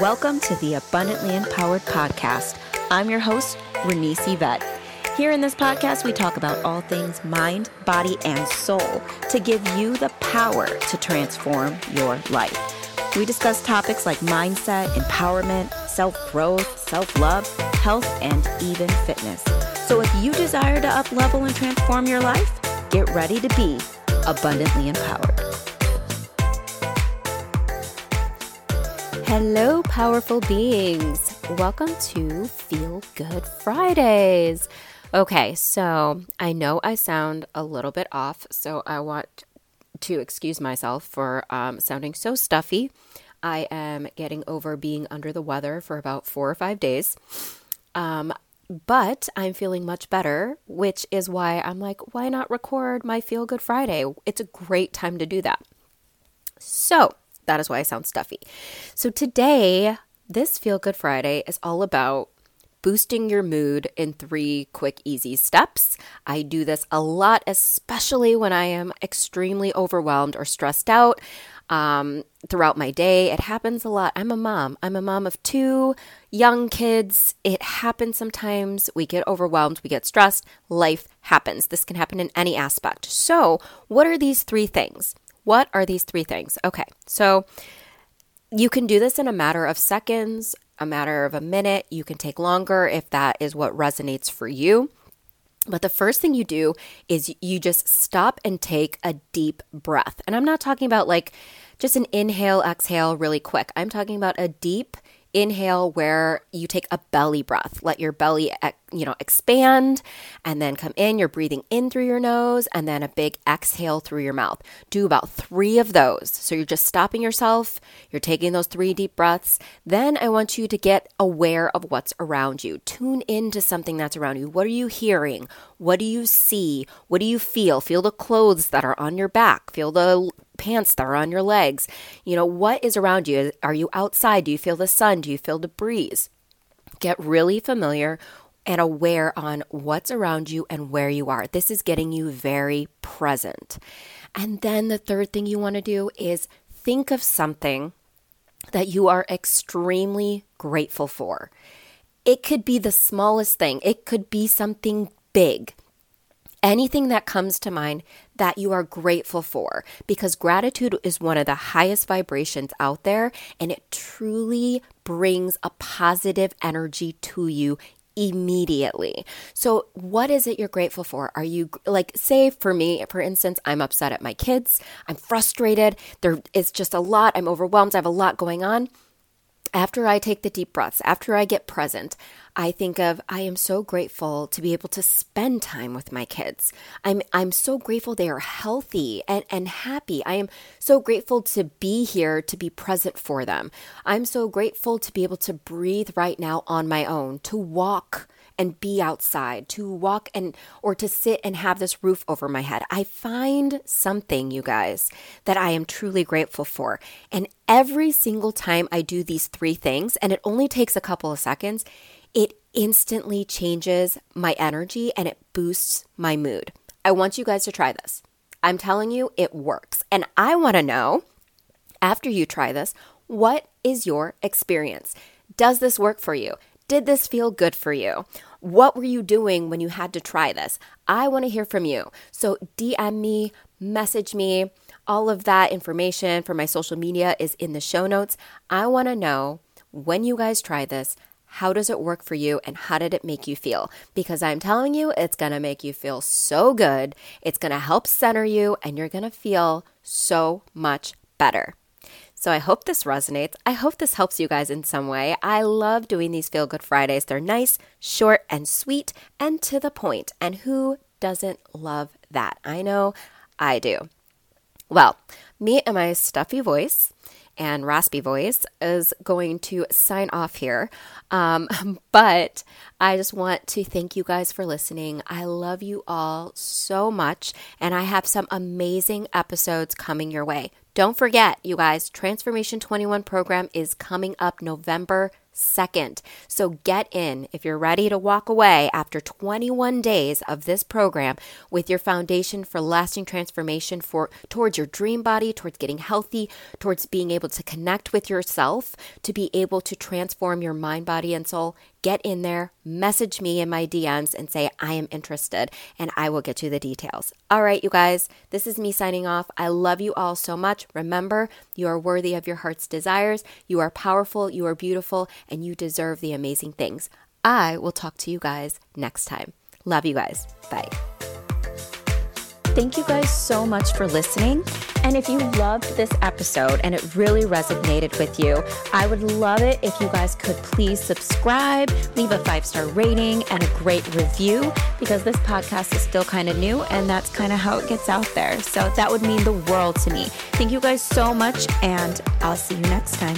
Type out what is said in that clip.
Welcome to the Abundantly Empowered Podcast. I'm your host, Renese Yvette. Here in this podcast, we talk about all things mind, body, and soul to give you the power to transform your life. We discuss topics like mindset, empowerment, self growth, self love, health, and even fitness. So if you desire to up level and transform your life, get ready to be abundantly empowered. Hello, powerful beings. Welcome to Feel Good Fridays. Okay, so I know I sound a little bit off, so I want to excuse myself for um, sounding so stuffy. I am getting over being under the weather for about four or five days. Um, but I'm feeling much better, which is why I'm like, why not record my Feel Good Friday? It's a great time to do that. So that is why I sound stuffy. So today, this Feel Good Friday is all about boosting your mood in three quick, easy steps. I do this a lot, especially when I am extremely overwhelmed or stressed out um, throughout my day. It happens a lot. I'm a mom. I'm a mom of two young kids. It happens sometimes. We get overwhelmed, we get stressed. Life happens. This can happen in any aspect. So, what are these three things? What are these three things? Okay, so you can do this in a matter of seconds, a matter of a minute. You can take longer if that is what resonates for you. But the first thing you do is you just stop and take a deep breath. And I'm not talking about like just an inhale, exhale really quick. I'm talking about a deep inhale where you take a belly breath. Let your belly, you know, expand and then come in. You're breathing in through your nose and then a big exhale through your mouth. Do about three of those. So you're just stopping yourself. You're taking those three deep breaths. Then I want you to get aware of what's around you. Tune into something that's around you. What are you hearing? What do you see? What do you feel? Feel the clothes that are on your back. Feel the pants that are on your legs. You know, what is around you? Are you outside? Do you feel the sun? Do you feel the breeze? Get really familiar and aware on what's around you and where you are. This is getting you very present. And then the third thing you want to do is think of something that you are extremely grateful for. It could be the smallest thing, it could be something big anything that comes to mind that you are grateful for because gratitude is one of the highest vibrations out there and it truly brings a positive energy to you immediately. So, what is it you're grateful for? Are you like, say, for me, for instance, I'm upset at my kids, I'm frustrated, there is just a lot, I'm overwhelmed, I have a lot going on after I take the deep breaths, after I get present, I think of I am so grateful to be able to spend time with my kids. I'm I'm so grateful they are healthy and, and happy. I am so grateful to be here to be present for them. I'm so grateful to be able to breathe right now on my own, to walk and be outside, to walk and or to sit and have this roof over my head. I find something, you guys, that I am truly grateful for. And every single time I do these three things, and it only takes a couple of seconds, it instantly changes my energy and it boosts my mood. I want you guys to try this. I'm telling you, it works. And I want to know after you try this, what is your experience? Does this work for you? Did this feel good for you? What were you doing when you had to try this? I want to hear from you. So DM me, message me. All of that information for my social media is in the show notes. I want to know when you guys try this, how does it work for you and how did it make you feel? Because I'm telling you, it's going to make you feel so good. It's going to help center you and you're going to feel so much better. So I hope this resonates. I hope this helps you guys in some way. I love doing these Feel Good Fridays. They're nice, short, and sweet, and to the point. And who doesn't love that? I know I do. Well, me and my stuffy voice and raspy voice is going to sign off here. Um, but I just want to thank you guys for listening. I love you all so much, and I have some amazing episodes coming your way. Don't forget, you guys, Transformation 21 program is coming up November 2nd. So get in if you're ready to walk away after 21 days of this program with your foundation for lasting transformation for towards your dream body, towards getting healthy, towards being able to connect with yourself, to be able to transform your mind, body and soul get in there, message me in my DMs and say, I am interested, and I will get you the details. All right, you guys, this is me signing off. I love you all so much. Remember, you are worthy of your heart's desires, you are powerful, you are beautiful, and you deserve the amazing things. I will talk to you guys next time. Love you guys. Bye. Thank you guys so much for listening. And if you loved this episode and it really resonated with you, I would love it if you guys could please subscribe, leave a five star rating, and a great review because this podcast is still kind of new and that's kind of how it gets out there. So that would mean the world to me. Thank you guys so much, and I'll see you next time.